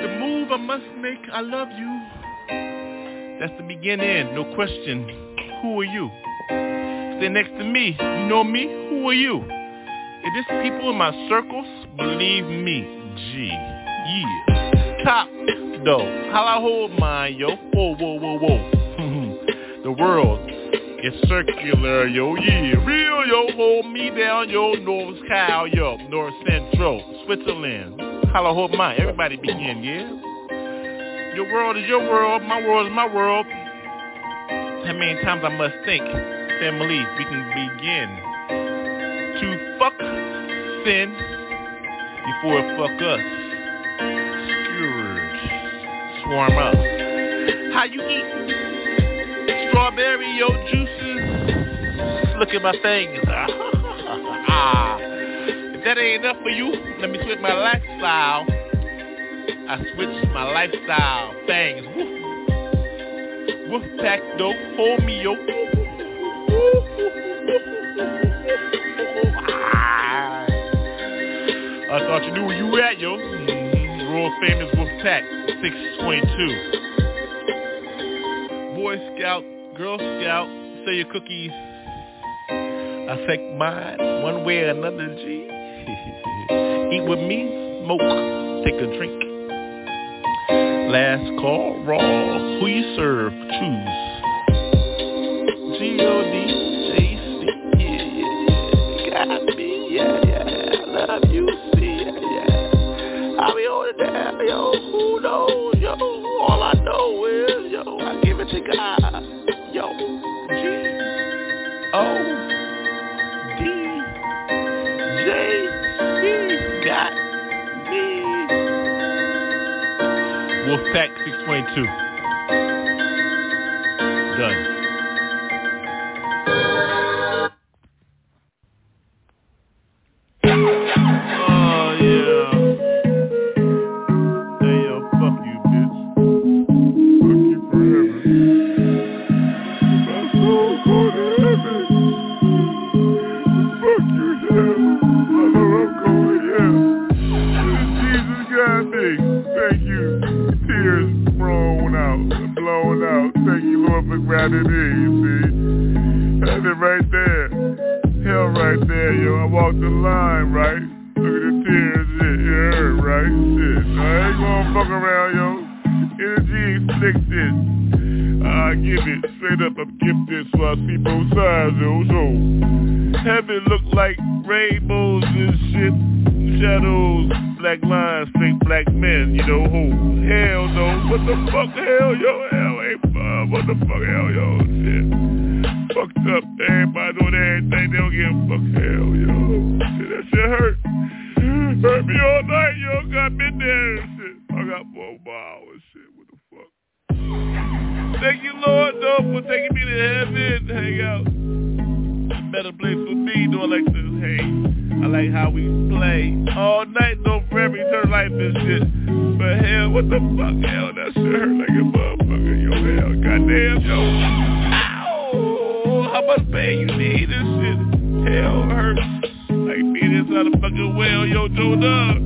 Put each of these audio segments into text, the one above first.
The move I must make, I love you. That's the beginning, no question. Who are you? Stay next to me. You know me? Who are you? If this people in my circles, believe me, G. Yeah. Top, though. How I hold mine, yo. Whoa, whoa, whoa, whoa. the world is circular, yo. Yeah. Real, yo. Hold me down, yo. North Cal, yo. North Central, Switzerland. I hold mine. Everybody begin, yeah? Your world is your world. My world is my world. How many times I must think, family, we can begin to fuck sin before it fuck us. Scourge, swarm up. How you eat strawberry, yo, juices? Look at my fingers. Ah. That ain't enough for you, let me switch my lifestyle. I switched my lifestyle. Things. Woof. Woof pack dope. Hold me, yo. I thought you knew where you were at, yo. Mm-hmm. World famous Wolf Pack 622. Boy Scout, Girl Scout, say your cookies. I take mine one way or another, G. Eat with me, smoke, take a drink. Last call, raw. Who you serve, choose. G-O-D, J-C, yeah, yeah, yeah. Got me, yeah, yeah. Love you, see, yeah, yeah. I'll be on it down, yo. Who knows, Wolfpack 622. Done. Forever, eternal life and shit. But hell, what the fuck? Hell, that shit hurt like a motherfucker. Yo, hell, goddamn, yo. Ow! How much pain you need and shit? Hell hurts. Like being inside a fucking well, yo, Joe Dub.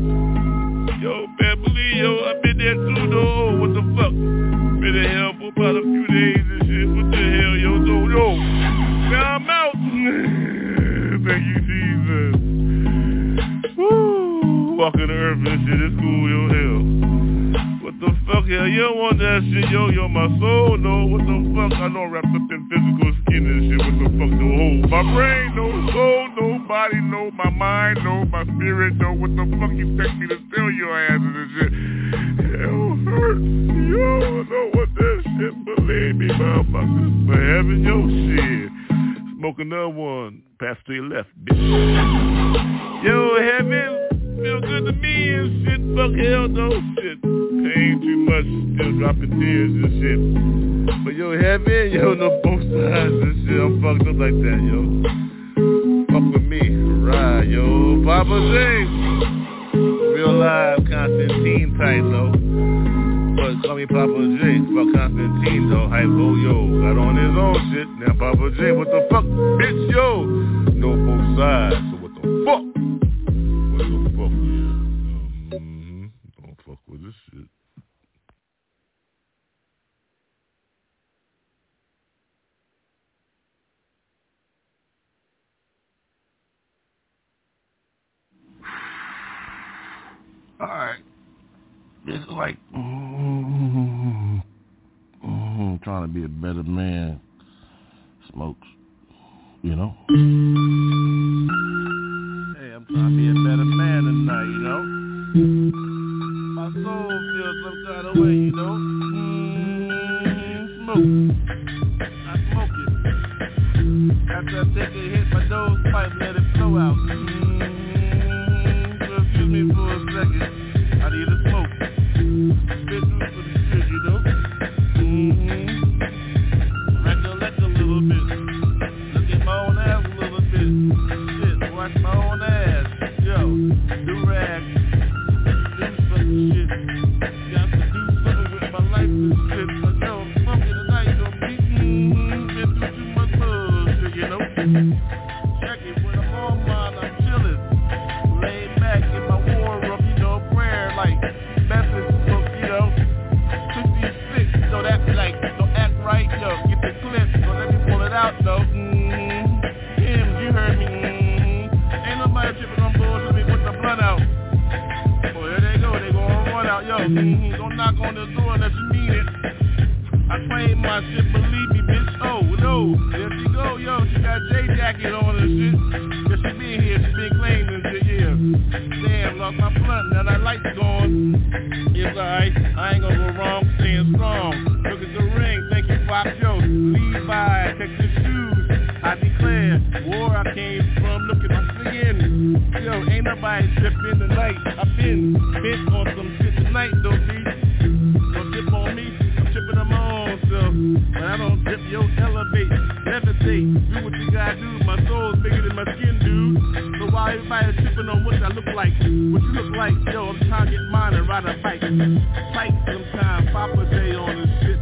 Yo, family, yo, I've been there too, though. What the fuck? Been in hell for about a few days Walking earth and shit, it's cool, yo, hell. What the fuck, hell? You don't on that shit, yo, yo, my soul know what the fuck. I know I'm wrapped up in physical skin and shit. What the fuck the whole my brain know, soul know, body know, my mind know, my spirit know what the fuck you expect me to tell your ass and shit. Hell hurts, yo, I know what that shit, believe me, motherfucker. For heaven, yo, shit. Smoke another one, pass to your left, bitch. Yo, heaven, feel good to me and shit, fuck hell no shit. Pain too much, still dropping tears and shit. But yo, heaven, yo, no both sides and shit, I'm fucked up like that, yo. Fuck with me, ride, yo. Papa James, real live Constantine type, though. But call me Papa J, fuck Constantine though, hype ho yo, got on his own shit, now Papa J, what the fuck, bitch yo, know both sides, so what the fuck, be a better man. Don't knock on the door unless you mean it. I claim my shit, believe me, bitch. Oh, no. There she go, yo. She got J jacket on and shit. Yeah, she been here, she been claiming shit, yeah. Damn, lost my blunt, now that light's gone. It's alright, I ain't gonna go wrong, staying strong. Look at the ring, thank you, Pop Joe. Levi, Texas shoes. I declare, war I came from, look at my skin. Yo, ain't nobody tripping tonight. I've been bent on some tonight, though, B. Don't dip on me, I'm tripping on my own self. But I don't dip, yo, elevate, levitate. Do what you gotta do, my soul's bigger than my skin, dude. So while everybody's tripping on what I look like, what you look like, yo, I'm trying to get mine and ride a bike. Fight sometime, Papa Day on this shit,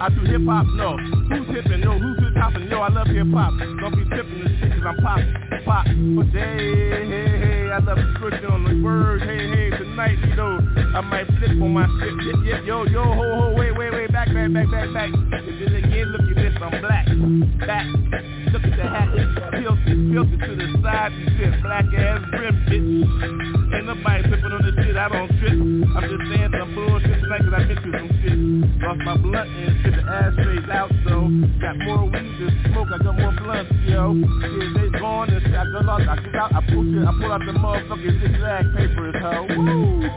I do hip hop, no. Who's hippin', no, who's hip hoppin', yo, I love hip hop. Don't be tipping this shit cause I'm pop, pop. But hey, hey, hey, I love switching on the words, hey, hey, tonight, you know, I might flip on my shit, yep, yep, yo, yo, ho, ho, wait, wait, wait, back, back, back, back, back. If it again, look at this, I'm black, back. Look at the hat, filthy, filthy to the side and shit, black ass brim, bitch. Ain't nobody tripping on this shit, I don't trip. I'm just saying some bullshit tonight cause I been through some shit. Lost my blunt and shit, the ashtrays out, so got more weed to smoke, I got more blunts, yo. Yeah, they gone and shit, I got lost, I get out, I pull shit, I pull out the motherfucking zigzag papers, ho. Woo!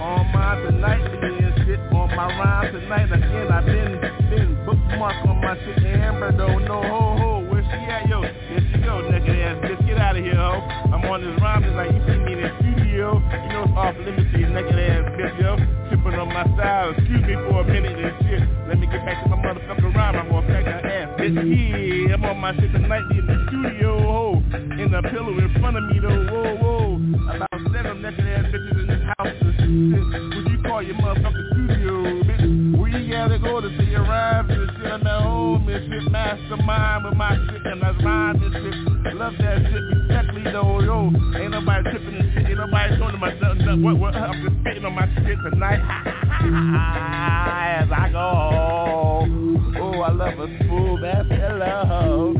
On my tonightly and shit, on my rhyme tonight again, I been, been bookmark on my shit, Amber don't know, ho, ho, where she at, yo? There she go, naked ass bitch, get out of here, ho. I'm on this rhyme tonight, you see me in the studio, you know it's off limits to your naked ass bitch, yo. On my style, excuse me for a minute and shit. Let me get back to my motherfucking rhyme, I'm gonna pack that ass, bitch. Yeah, I'm on my shit tonight in the studio, ho. In the pillow in front of me, though, whoa, whoa. About seven naked ass bitches in this house and. Would you call your motherfucking studio, bitch? You gotta go to see your rhymes and shit? I'm at home and shit, mastermind with my shit and I rhyme this shit Love that shit. Exactly though, yo. Ain't nobody tripping my. What, what, I'm just spitting on my shit tonight. As I go. Oh, I love a smooth ass hello.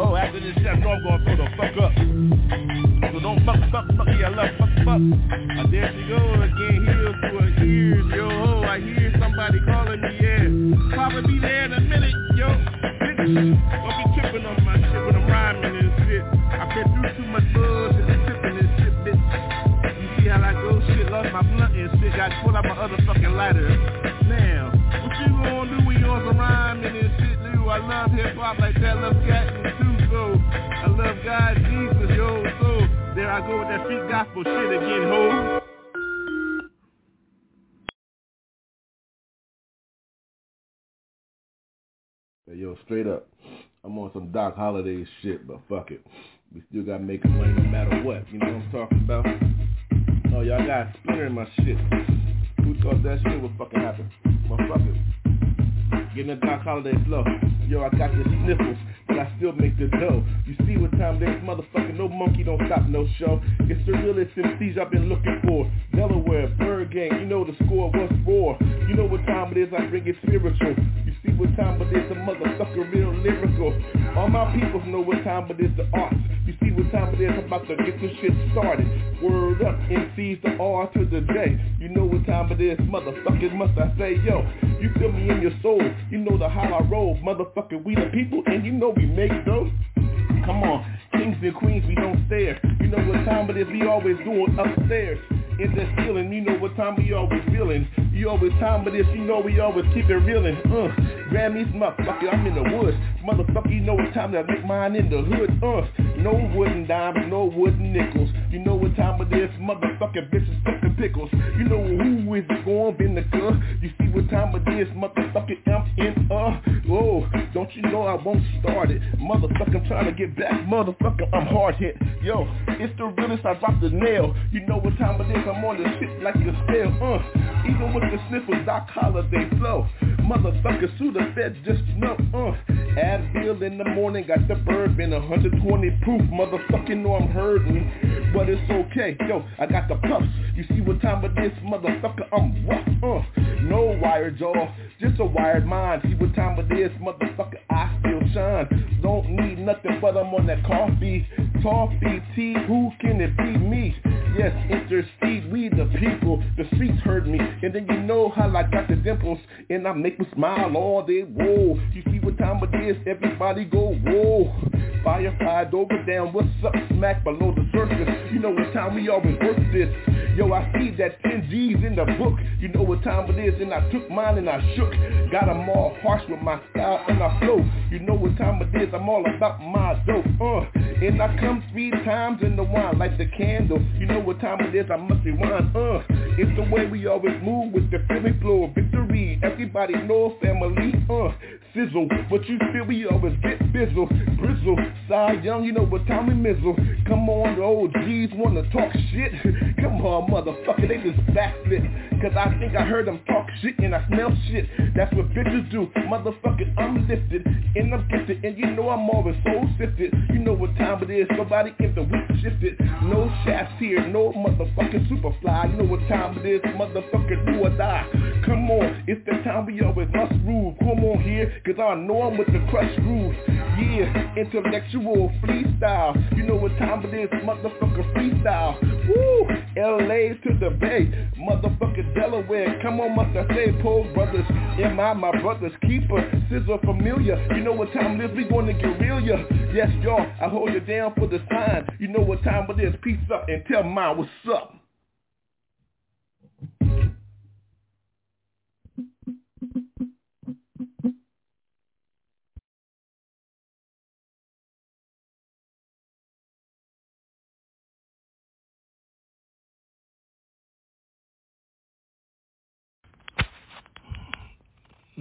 Oh, after this shit, I know I'm gonna throw the fuck up. So don't fuck, fuck, fuck, yeah, I love fuck, fuck. Uh, there she goes again, heels to her ears, yo. Oh, I hear somebody calling me, yeah. Probably be there in a minute, yo. Bitch, lighter. Now, what you gonna do when on some rhyming and shit, dude? I love hip hop like that, love cat too, so I love God, Jesus, yo. So there I go with that street gospel shit again, ho. Yo, straight up. I'm on some Doc Holliday shit, but fuck it. We still gotta make money no matter what. You know what I'm talking about? Oh, y'all got a splinter in my shit. Who thought that shit would fucking happen? It. Getting a Doc Holliday flow. Yo, I got the sniffles but I still make the dough. You see what time there's motherfucker, no monkey don't stop no show. It's the realest MCs I've been looking for. Delaware, ByrdGang, you know the score was four. You know what time it is, I bring it spiritual. See what time it is, a motherfucker real lyrical. All my peoples know what time it is, the arts. You see what time it is, I'm about to get this shit started. Word up, MCs the R to the J. You know what time it is, motherfucker, must I say, yo. You feel me in your soul, you know the how I roll. Motherfucker, we the people, and you know we make those. Come on, kings and queens, we don't stare. You know what time it is, we always doing upstairs. In the ceiling, you know what time we always feeling. You always time it is, you know we always keep it reeling. Uh, motherfucker, I'm in the woods. Motherfucker, you know what time to make mine in the hood. Uh, no wooden dimes, no wooden nickels. You know what time it is, motherfucking bitches fucking pickles. You know who is going in the vinegar. You see what time it is, motherfucker, I'm in, uh, oh, don't you know I won't start it. Motherfucker, I'm trying to get back, motherfucker, I'm hard hit. Yo, it's the realest, I dropped the nail. You know what time it is, I'm on the shit like a spell. uh, even with the sniffles, Doc Holliday flow. Motherfucker, sue the feds, just know, uh, Advil in the morning, got the bourbon, 120 proof, motherfucking know I'm hurting, but it's okay, yo, I got the puffs, you see what time it is, motherfucker, I'm rough, uh, no wire jaw, just a wired mind, see what time it is, motherfucker, I still shine, don't need nothing but I'm on that coffee, toffee tea, who can it be, me, yes, intercede, we the people, the streets heard me, and then you know how I got the dimples, and I make them smile all day, whoa, you see what time it is, everybody go, whoa, firefight over down, what's up, smack below the surface, you know what time we always work this, yo, I see that 10 G's in the book, you know what time it is, and I took mine and I shook, got them all harsh with my style and I flow, you know what time it is, I'm all about my dope, uh, and I come three times in the wine, like the candle, you know what time it is, I must rewind, uh, it's the way we always move with the Philly flow. Of victory, everybody know family, uh, sizzle, but you feel we always get bizzle, brizzle, Cy Young, you know what time we mizzle, come on, the old G's wanna talk shit, come on, motherfucker, they just backflip, cause I think I heard them talk shit and I smell shit, that's what bitches do, motherfucker, I'm lifted, and I'm gifted, and you know I'm always so sifted, you know what time it is, somebody in the week shifted, no shafts here, no motherfucking superfly, you know what time it is, motherfucker, do or die, come on, it's the time we always must rule, come on here, cause I know I'm with the crush groove, yeah, intellectual freestyle, you know what time it is, motherfucker freestyle, woo, LA to the Bay, motherfucker Delaware, come on, must I say, Brothers, am I my brother's keeper, Scissor familiar, you know what time it is, we gonna get guerrilla, yes y'all, I hold you down for the sign, you know what time it is, peace up and tell mine what's up.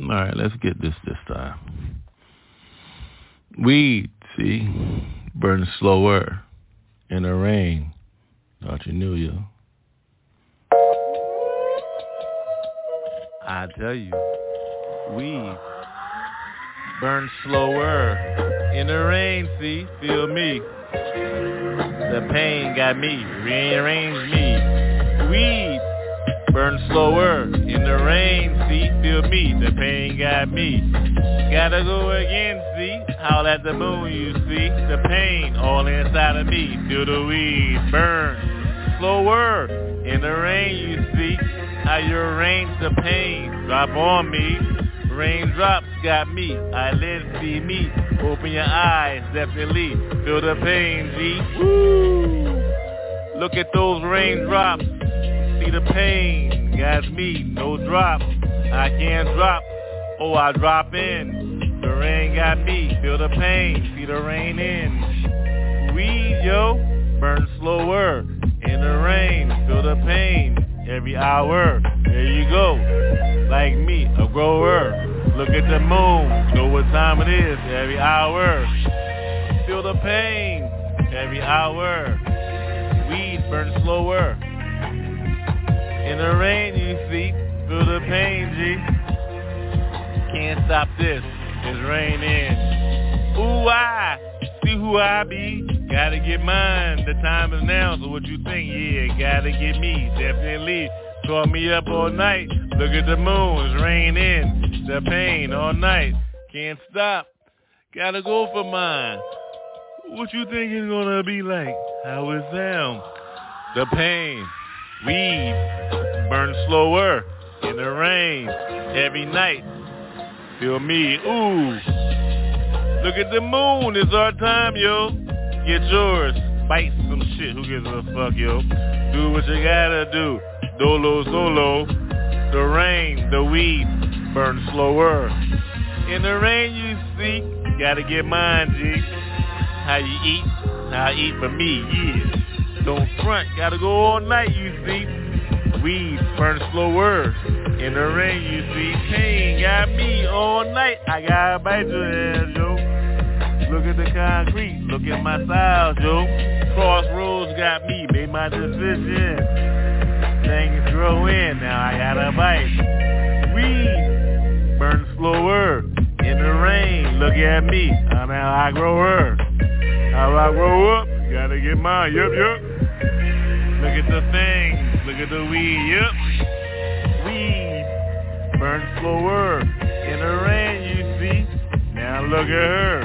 All right, let's get this this time. Weed, see, burns slower in the rain. Thought you knew, you. I tell you, weed burns slower in the rain. See, feel me. The pain got me, rearranged me. Weed burn slower in the rain, see, feel me. The pain got me. Gotta go again, see, howl at the moon, you see. The pain all inside of me, feel the weed burn slower in the rain, you see. You arrange the pain, drop on me. Raindrops got me, eyelids see me. Open your eyes, definitely feel the pain, G. Woo! Look at those raindrops, the pain. Got me, no drop. I can't drop, oh I drop in. The rain got me, feel the pain, see the rain in. Weed, yo, burn slower. In the rain, feel the pain every hour. There you go. Like me, a grower. Look at the moon. Know what time it is every hour. Feel the pain every hour. Weed burn slower. In the rain, you see. Feel the pain, G. Can't stop this. It's raining. Ooh, I see who I be. Gotta get mine. The time is now. So what you think? Yeah, gotta get me. Definitely. Call me up all night. Look at the moon. It's raining. The pain all night. Can't stop. Gotta go for mine. What you think it's gonna be like? How it sound? The pain. Weed. Burn slower. In the rain. Every night. Feel me. Ooh. Look at the moon. It's our time, yo. Get yours. Bite some shit. Who gives a fuck, yo? Do what you gotta do. Dolo solo. The rain, the weed, burn slower. In the rain you see, gotta get mine, G. How you eat? How I eat for me, yeah. Don't front, gotta go all night, you see. Weed burn slower. In the rain you see, pain got me all night. I gotta bite your ass, yo. Look at the concrete, look at my styles, yo. Crossroads got me, made my decision. Things grow in, now I gotta bite. Weed burn slower in the rain. Look at me, how I grow her. How I grow up, gotta get mine, yup, yup. Look at the thing, look at the weed, yup. Weed burn slower in the rain, you see. Now look at her.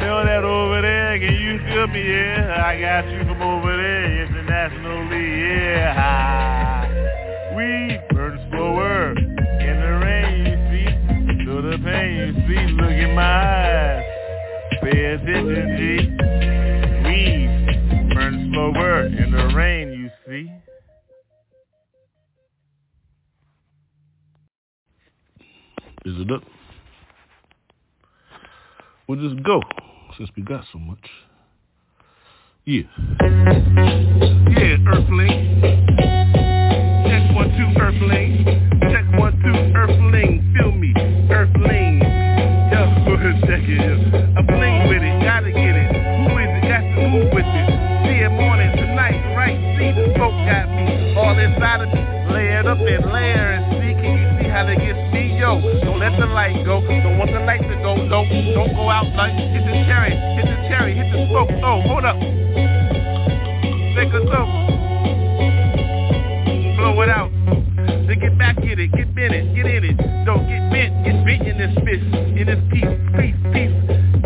Feel that over there, can you feel me? Yeah, I got you from over there, internationally, yeah. We burn slower in the rain, you see. Feel the pain, you see. Look in my eyes. Pay attention, G. Slower in the rain, you see. Is it up? We'll just go since we got so much. Yeah. Yeah, Earthling. Check one, two, Earthling. Light go. Don't want the light to go. No, don't go out like hit the cherry, hit the cherry, hit the smoke. Oh, hold up. Take a smoke. Blow it out. Then get back in it, get in it, get in it. Don't get bent, get bit in this fish, in this piece, piece, piece.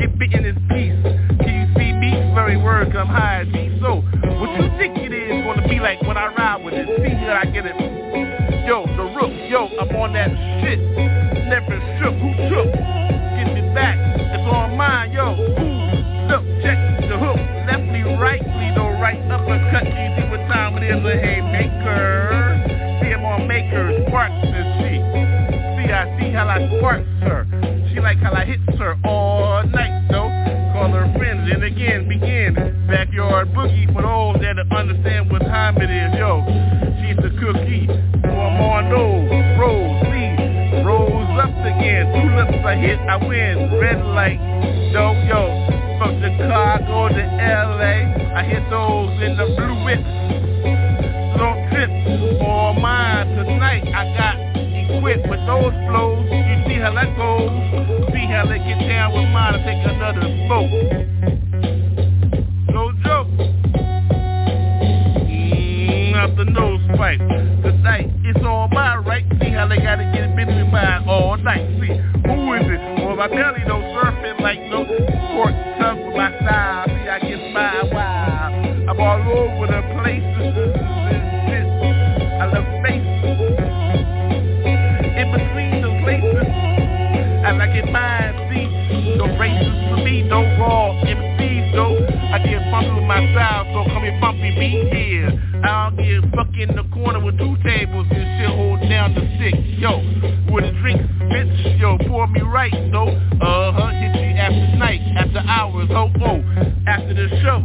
Get bit in this piece. Can you see me? Very word come high be so. What you think it is gonna be like when I ride with it? See here I get it. Yo, the rook, yo, I'm on that shit. I'm sick, yo. With a drink, bitch, yo, pour me right, no. Uh-huh, hit me after night, after hours, oh, oh. After the show,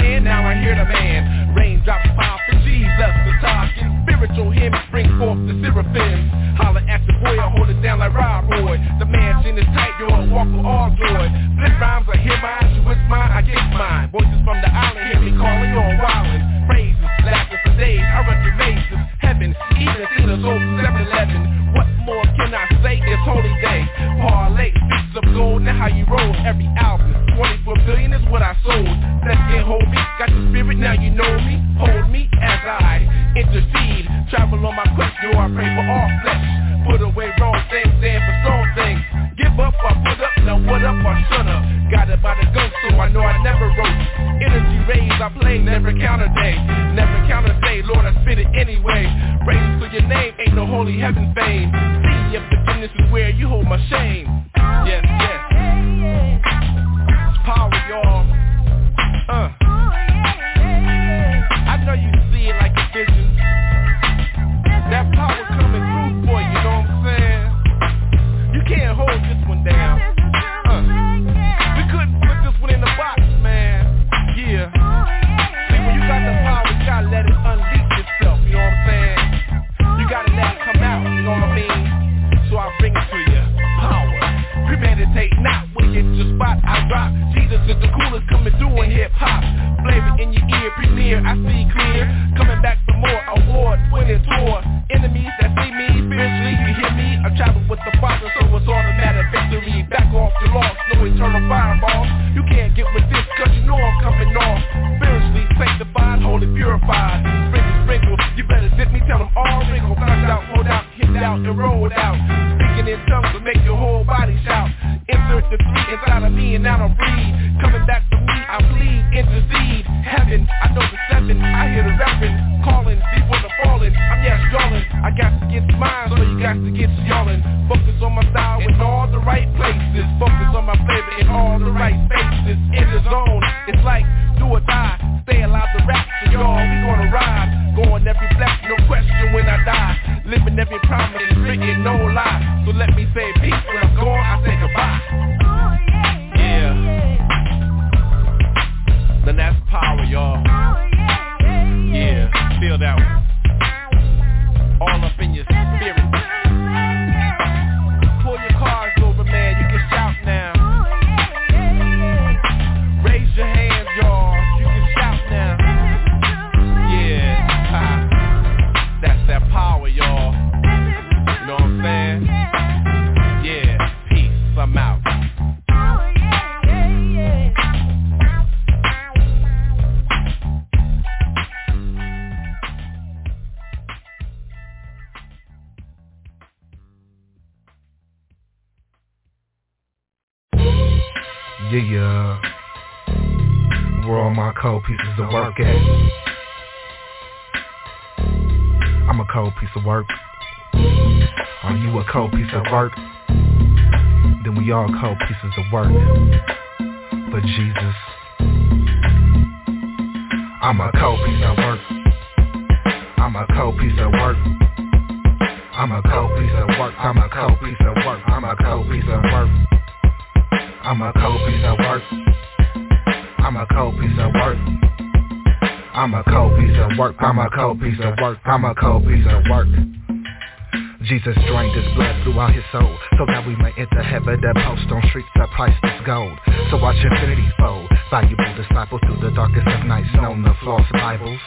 man, now I hear the man. Raindrops fall for Jesus the talking. Spiritual hymns bring forth the seraphim. Holler at the boy, I hold it down like Rob Roy. The mansion is tight, yo, I walk with all joy. Flip rhymes, I hear mine, you with mine, I get mine. Voices from the island hear me calling you on wildin'. Praises, laughing for days, I run through mazes. Heaven, even seen us over 7-Eleven. What more can I say? It's holy day. Parlay, speaks of gold, now how you roll every album. Can't hold me, got the spirit, now you know me. Hold me as I intercede. Travel on my quest, yo, I pray for all flesh. Put away wrong things, stand for strong things. Give up or put up, now what up or shut up. Got it by the ghost, so I know I never wrote. Energy rays, I play, never count a day. Never count a day, Lord, I spit it anyway. Praises to your name, ain't no holy heaven fame. See if forgiveness is where you hold my shame. Yes, yes. Power, y'all. Hip hop. Flavor in your ear, premiere, I see clear. Coming back for more award winning tour. Enemies that see me spiritually, you hear me? I travel with the Father, so it's automatic victory. Back off the lost, no eternal fireball. You can't get with this, cause you know I'm coming off. Spiritually sanctified, holy purified. Sprinkle, sprinkle, you better dip me, tell them all wrinkle. Knocked out, hold out, hit out, and rolled out. My cold pieces of work at? I'm a cold piece of work. Are you a cold piece of work? Then we all cold pieces of work. For Jesus. I'm a cold piece of work. I'm a cold piece of work. I'm a cold piece of work. I'm a cold piece of work. I'm a cold piece of work. I'm a cold piece of work. I'm a cold piece of work. I'm a cold piece of work. I'm a cold piece of work. I'm a cold piece of work. Jesus drained his blood throughout his soul So that we may enter heaven That post on streets that priceless gold So watch infinity fold Valuable disciples through the darkest of nights Known the false Bibles.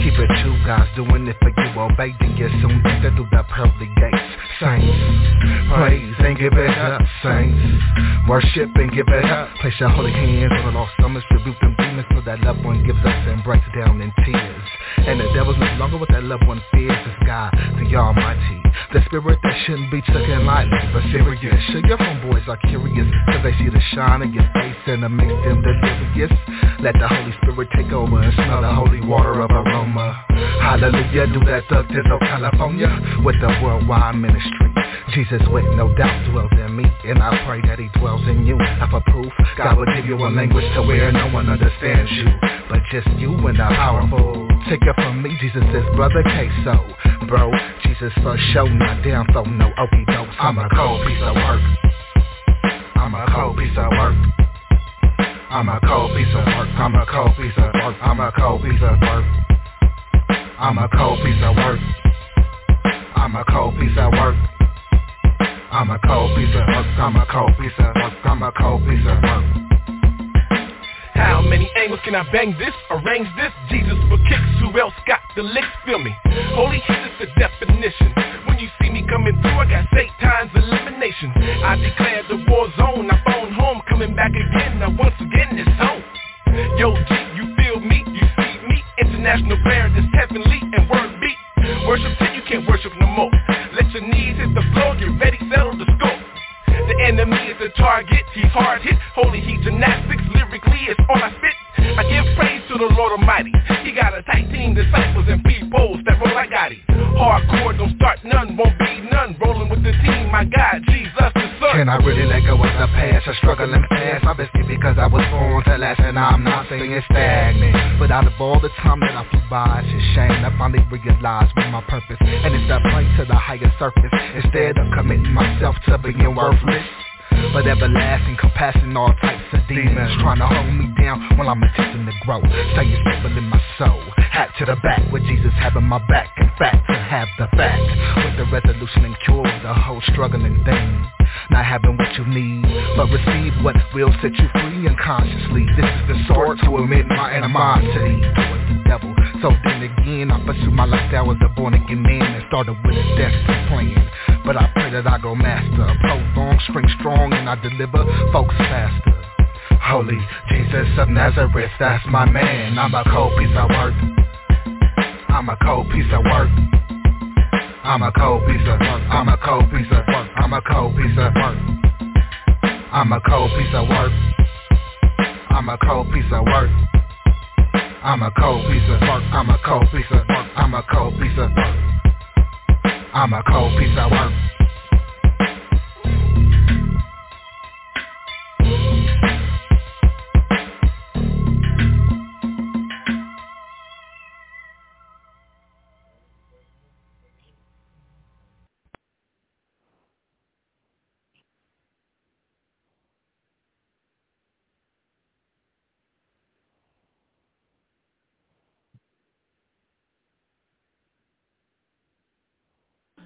Keep it true, guys, doing it for you. Obey, then you soon enter through the pearly gates. Saints, praise and give it up Saints, worship and give it up. Place your holy hands on the lost stomachs Rebuke them demons till that loved one gives us And breaks down in tears. And the devil's no longer what that loved one fears. It's God, the Almighty. The spirit that shouldn't be taken lightly But serious. Sure your homeboys are curious Cause they see the shine in your face And it makes them delirious Yes, let the Holy Spirit take over And smell the holy water of aroma. Hallelujah, do that thug of California With the worldwide ministry. Jesus with no doubt dwells in me And I pray that he dwells in you. Now for proof, God will give you a language to where no one understands you. But just you and the powerful. Take it from me, Jesus is brother queso Bro, Jesus for show, not down throw no oh, okey dokes I'm a cold piece of work. I'm a cold piece of work I'm a cold piece of work. I'm a cold piece of work. I'm a cold piece of work. I'm a cold piece of work. I'm a cold piece of work. I'm a cold piece of work. I'm a cold piece of work. I'm a cold piece of work. How many angles can I bang this? Arrange this? Jesus for kicks. Who else got the licks? Feel me? Holy heat is the definition. When you see me coming through, I got Satan's elimination. I declare the war zone. I phone coming back again. Now once again, it's home. Yo, G, you feel me? You see me? International prayer that's heavenly and word beat. Worship till you can't worship no more. Let your knees hit the floor. Get ready, settle the scope. The enemy is the target, he's hard hit Holy heat gymnastics, lyrically it's all I spit I give praise to the Lord Almighty He got a tight team, disciples and peoples that roll like Gotti Hardcore, don't start none, won't be none Rolling with the team, my God, Jesus the I really let go of the past? A struggling past. Obviously because I was born to last And I'm not saying stagnant. But out of all the time that I flew by It's a shame I finally realized what my purpose. And it's to plane to the higher surface Instead of committing myself to being worthless. But everlasting compassion, all types of demons Trying to hold me down while I'm attempting to grow. Staying stable in my soul Hat to the back with Jesus having my back. In fact, to have the fact With the resolution and cure the whole struggling thing Not having what you need But receive what will set you free unconsciously. This is the sword to admit my animosity. Towards the devil. So then again, I pursue my lifestyle as a born again man And started with a desperate plan. But I pray that I go master Prolong, string strong and I deliver folks faster. Holy Jesus of Nazareth, that's my man. I'm a cold piece of work. I'm a cold piece of work I'm a cold piece of work. I'm a cold piece of work. I'm a cold piece of work. I'm a cold piece of work. I'm a cold piece of work. I'm a cold piece of work. I'm a cold piece of work. I'm a cold piece of work. I'm a cold piece of work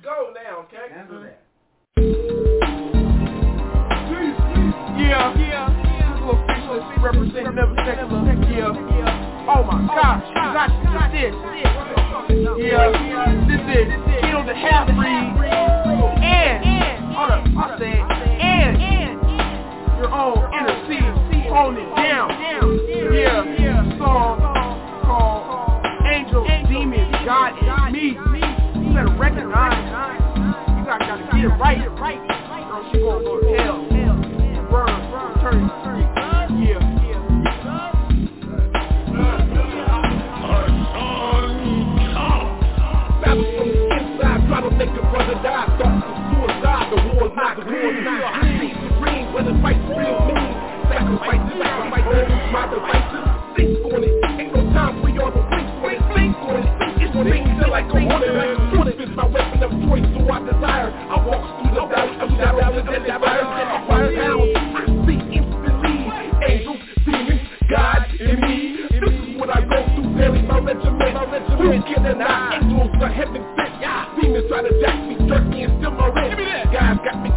Go now, okay? Handle mm. that. Yeah, yeah. Little official representing never secular. Yeah. Oh my gosh, got this. Yeah, this is Kill the Half Breed. And, hold up, I said, and your own inner city, hold it down. Yeah, song called Angel, Demon, God, and Me. Better recognize, you gotta, gotta get it right. Girl, she gonna go to hell. Burn, turn, yeah. Make a brother die. Of suicide, the war's not, the war's not. I see the fight's real mean. Sacrifices, sacrifices, my devices. Think on it, ain't no time for y'all to think on it. Think on it, it's makes feel like a haunted. Desire. Walk through the valley of shadow of death, fire down. I see instantly, angels, demons, God in me. This is what I go through daily, my regiment, my regiment. Who can deny? Angels are heaven sent. Demons try to jack me, jerk me, and steal my rent. God got me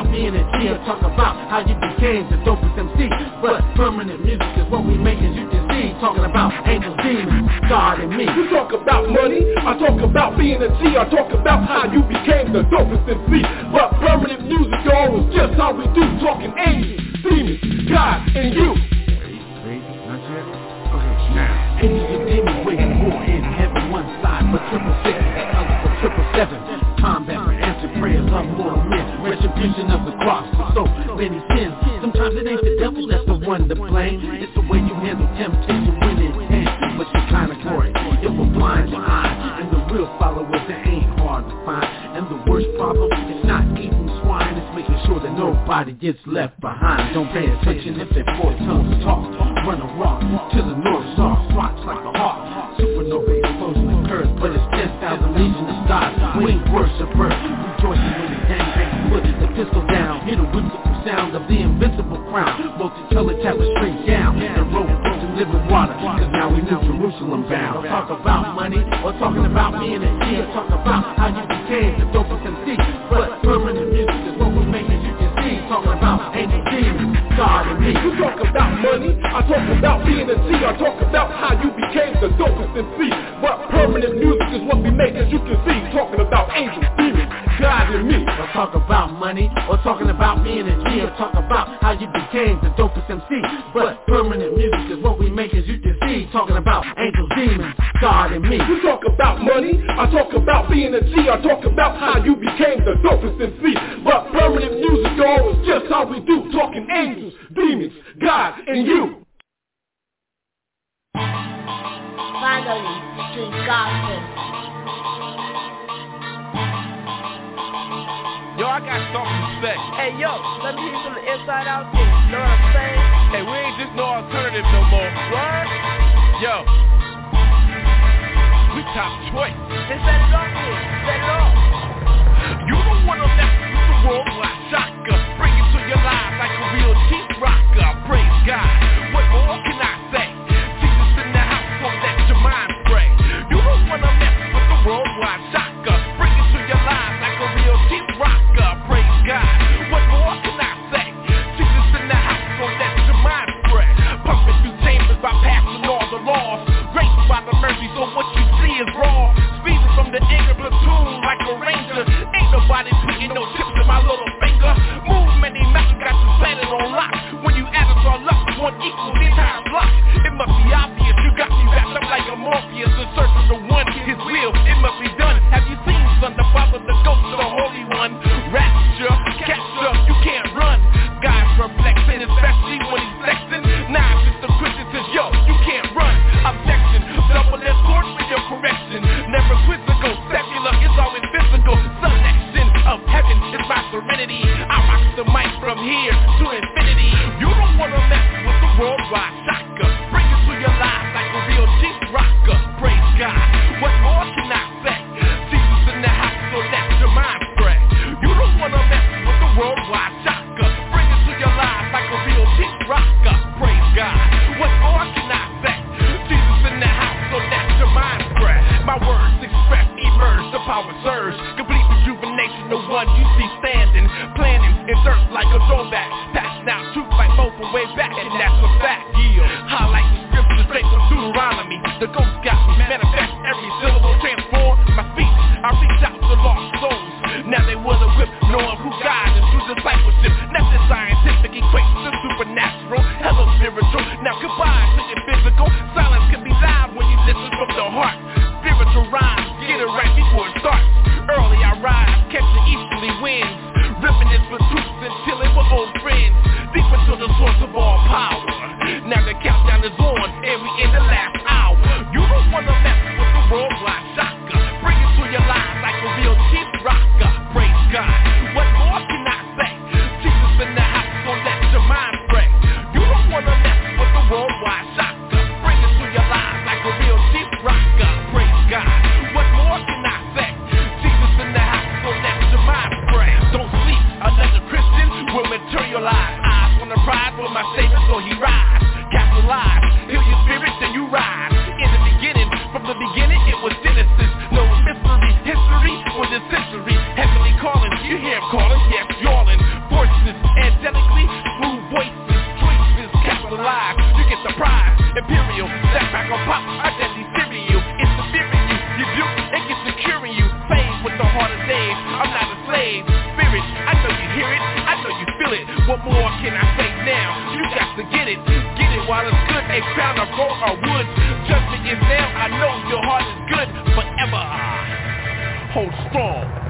about being a G. Or talk about how you became the dopest MC. But permanent music is what we make, as you can see. Talking about angels, demons, God and me. You talk about money, I talk about being a G, I talk about how you God, wing worshiper, rejoicing when the gangbang put the pistol down, hear the whimsical sound of the invincible crown, multicolored straight down, the road to living water, cause now we know Jerusalem bound. Talk about money, or talking about me and a year, talk about how you became the dopest MC, but permanent talk about money, I talk about being a G, I talk about how you became the dopest in But permanent music is what we make as you can see, talking about angels, demons, God me. Or talk about money, or talking about being a G, or talk about how you became the dopest MC. But permanent music is what we make as you can talking about angels, demons, God and me. You talk about money, I talk about being a G, I talk about how you became the dopest MC. But permanent music, all is just how we do, talking angels, demons, God and you. Finally, the gospel. Yo, I got some respect. Hey, yo, let me hear from the inside out too. You know what I'm saying? Hey, we ain't just no alternative no more. What? Yo. We top choice. It's that darkness, that love. You don't wanna mess with the worldwide shocker. Bring it to your life like a real deep rocker. Praise God. What more can I I reach out to lost souls. Now they was woods Judgment is now, I know your heart is good forever. Hold strong.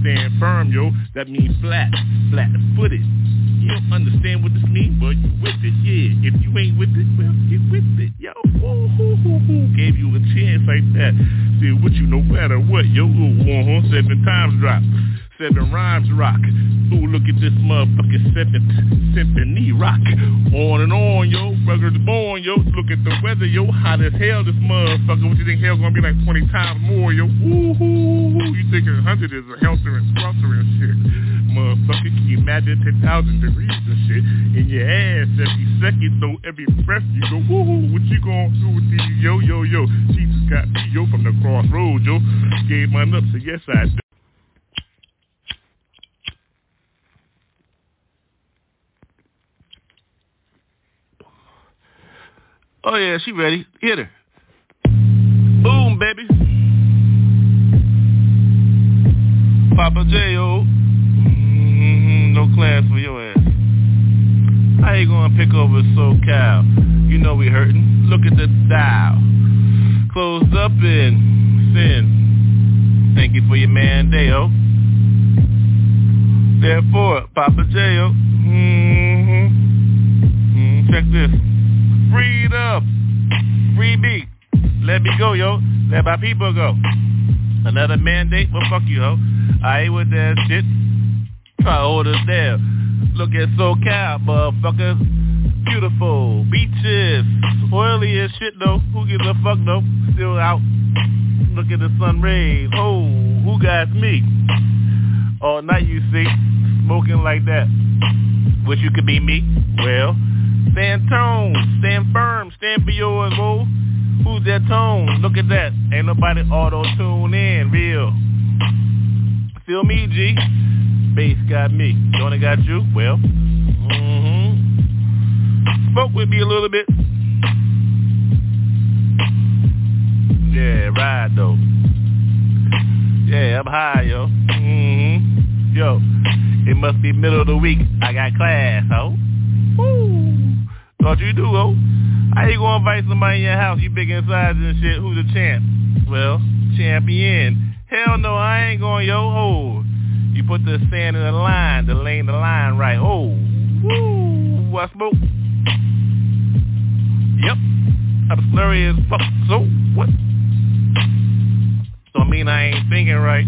Stand firm, yo. That means flat, flat-footed. You don't understand what this means, but you with it, yeah. If you ain't with it, well, get with it, yo. Ooh, hoo, hoo, hoo. Gave you a chance like that. See what you no matter what, yo. Ooh, uh-huh. Seven times drop. Seven rhymes rock. Ooh, look at this motherfucking seventh symphony rock. On and on, yo. Ruggers born, yo. Look at the weather, yo. Hot as hell, this motherfucker. What you think hell gonna be like 20 times more, yo? Ooh, hoo, hoo. You think 100 is a helter and swelter and shit. Motherfucker, can you imagine 10,000 degrees and shit in your ass every second, though, every breath you go, woo, what you gonna do with these, yo, yo, yo? Jesus got me, yo, from the crossroads, yo. Gave mine up, so yes, I do. Oh yeah, she ready. Hit her. Boom, baby. Papa J.O. Mm-hmm, no class for your ass. How you gonna pick over SoCal? You know we hurting. Look at the dial. Closed up in sin. Thank you for your man, Deo. Therefore, Papa J.O. Mm-hmm. Mm, check this. Freedom. Free me. Let me go, yo. Let my people go. Another mandate? Well, fuck you, ho. I ain't with that shit. Try us down. Look at SoCal, motherfuckers. Beautiful. Beaches. Oily as shit, though. Who gives a fuck, though? Still out. Look at the sun rays. Oh, who got me? All night, you see. Smoking like that. Wish you could be me. Well, stand tone. Stand firm. Stand for yours, ho. Who's that tone? Look at that. Ain't nobody auto-tune in. Real. Feel me, G? Bass got me. Don't got you? Well, mm-hmm. Spoke with me a little bit. Yeah, ride though. Yeah, I'm high, yo. Mm-hmm. Yo, it must be middle of the week. I got class, ho. Thought you do, ho. How you gonna invite somebody in your house? You big inside and shit. Who's the champ? Well, champion. Hell no, I ain't going, yo. Oh, you put the sand in the line, the lane, the line right. Oh, woo, I smoke. Yep, I'm slurry as fuck. So what? I mean I ain't thinking right.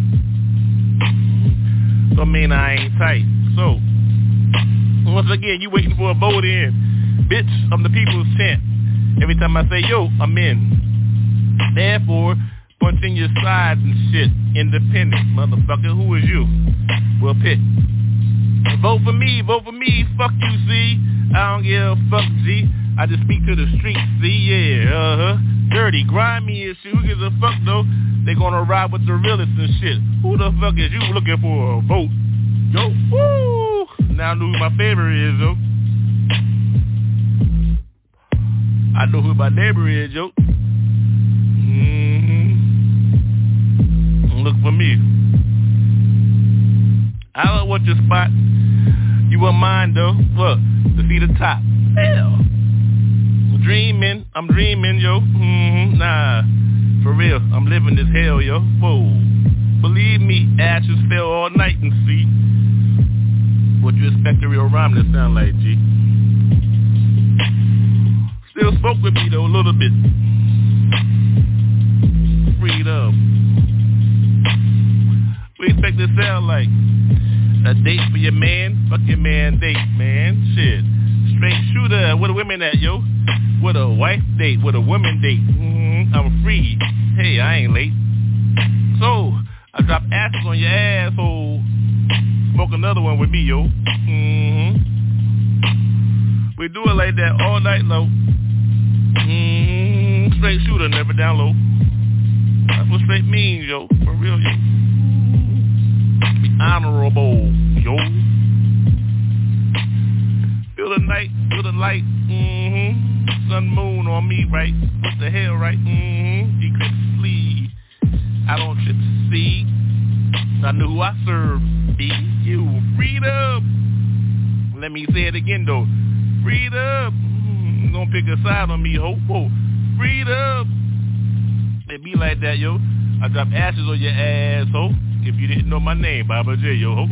I mean I ain't tight. So once again, you waiting for a vote in. Bitch, I'm the people's champ. Every time I say yo, I'm in. Therefore, punching your sides and shit. Independent, motherfucker. Who is you? Well, pick. Vote for me, vote for me. Fuck you, see. I don't give a fuck, G. I just speak to the streets, see, yeah, uh-huh. Dirty, grimy and shit. Who gives a fuck, though? They gonna ride with the realists and shit. Who the fuck is you looking for a vote? Yo, woo! Now I know who my favorite is, though. I know who my neighbor is, yo. Mm-hmm. Look for me. I don't want your spot. You want mine, though. Look, to see the top. Hell. I'm dreaming, I'm dreaming, yo. Mm-hmm, nah, for real, I'm living this hell, yo. Whoa. Believe me, ashes fell all night and see. What you expect a real rhyme to sound like, G? Still smoke with me though a little bit. Freedom. We expect this sound like a date for your man, fuck your man date, man. Shit. Straight shooter, where the women at, yo? With a wife date, with a woman date. Mm-hmm. I'm free. Hey, I ain't late. So, I drop ashes on your asshole. Smoke another one with me, yo. Mm-hmm. We do it like that all night low. Mm-hmm. Straight shooter, never down low. That's what straight means, yo. For real, yo honorable, yo. Feel the night, feel the light, mm-hmm. Sun, moon on me, right? What the hell, right? Mm-hmm. Eclipse flee. I don't trip see. I know who I serve. Be you. Freedom. Let me say it again, though. Freedom. Mm-hmm. Don't pick a side on me, ho. Freedom. It be like that, yo. I drop ashes on your ass, ho if you didn't know my name, Baba J, yo.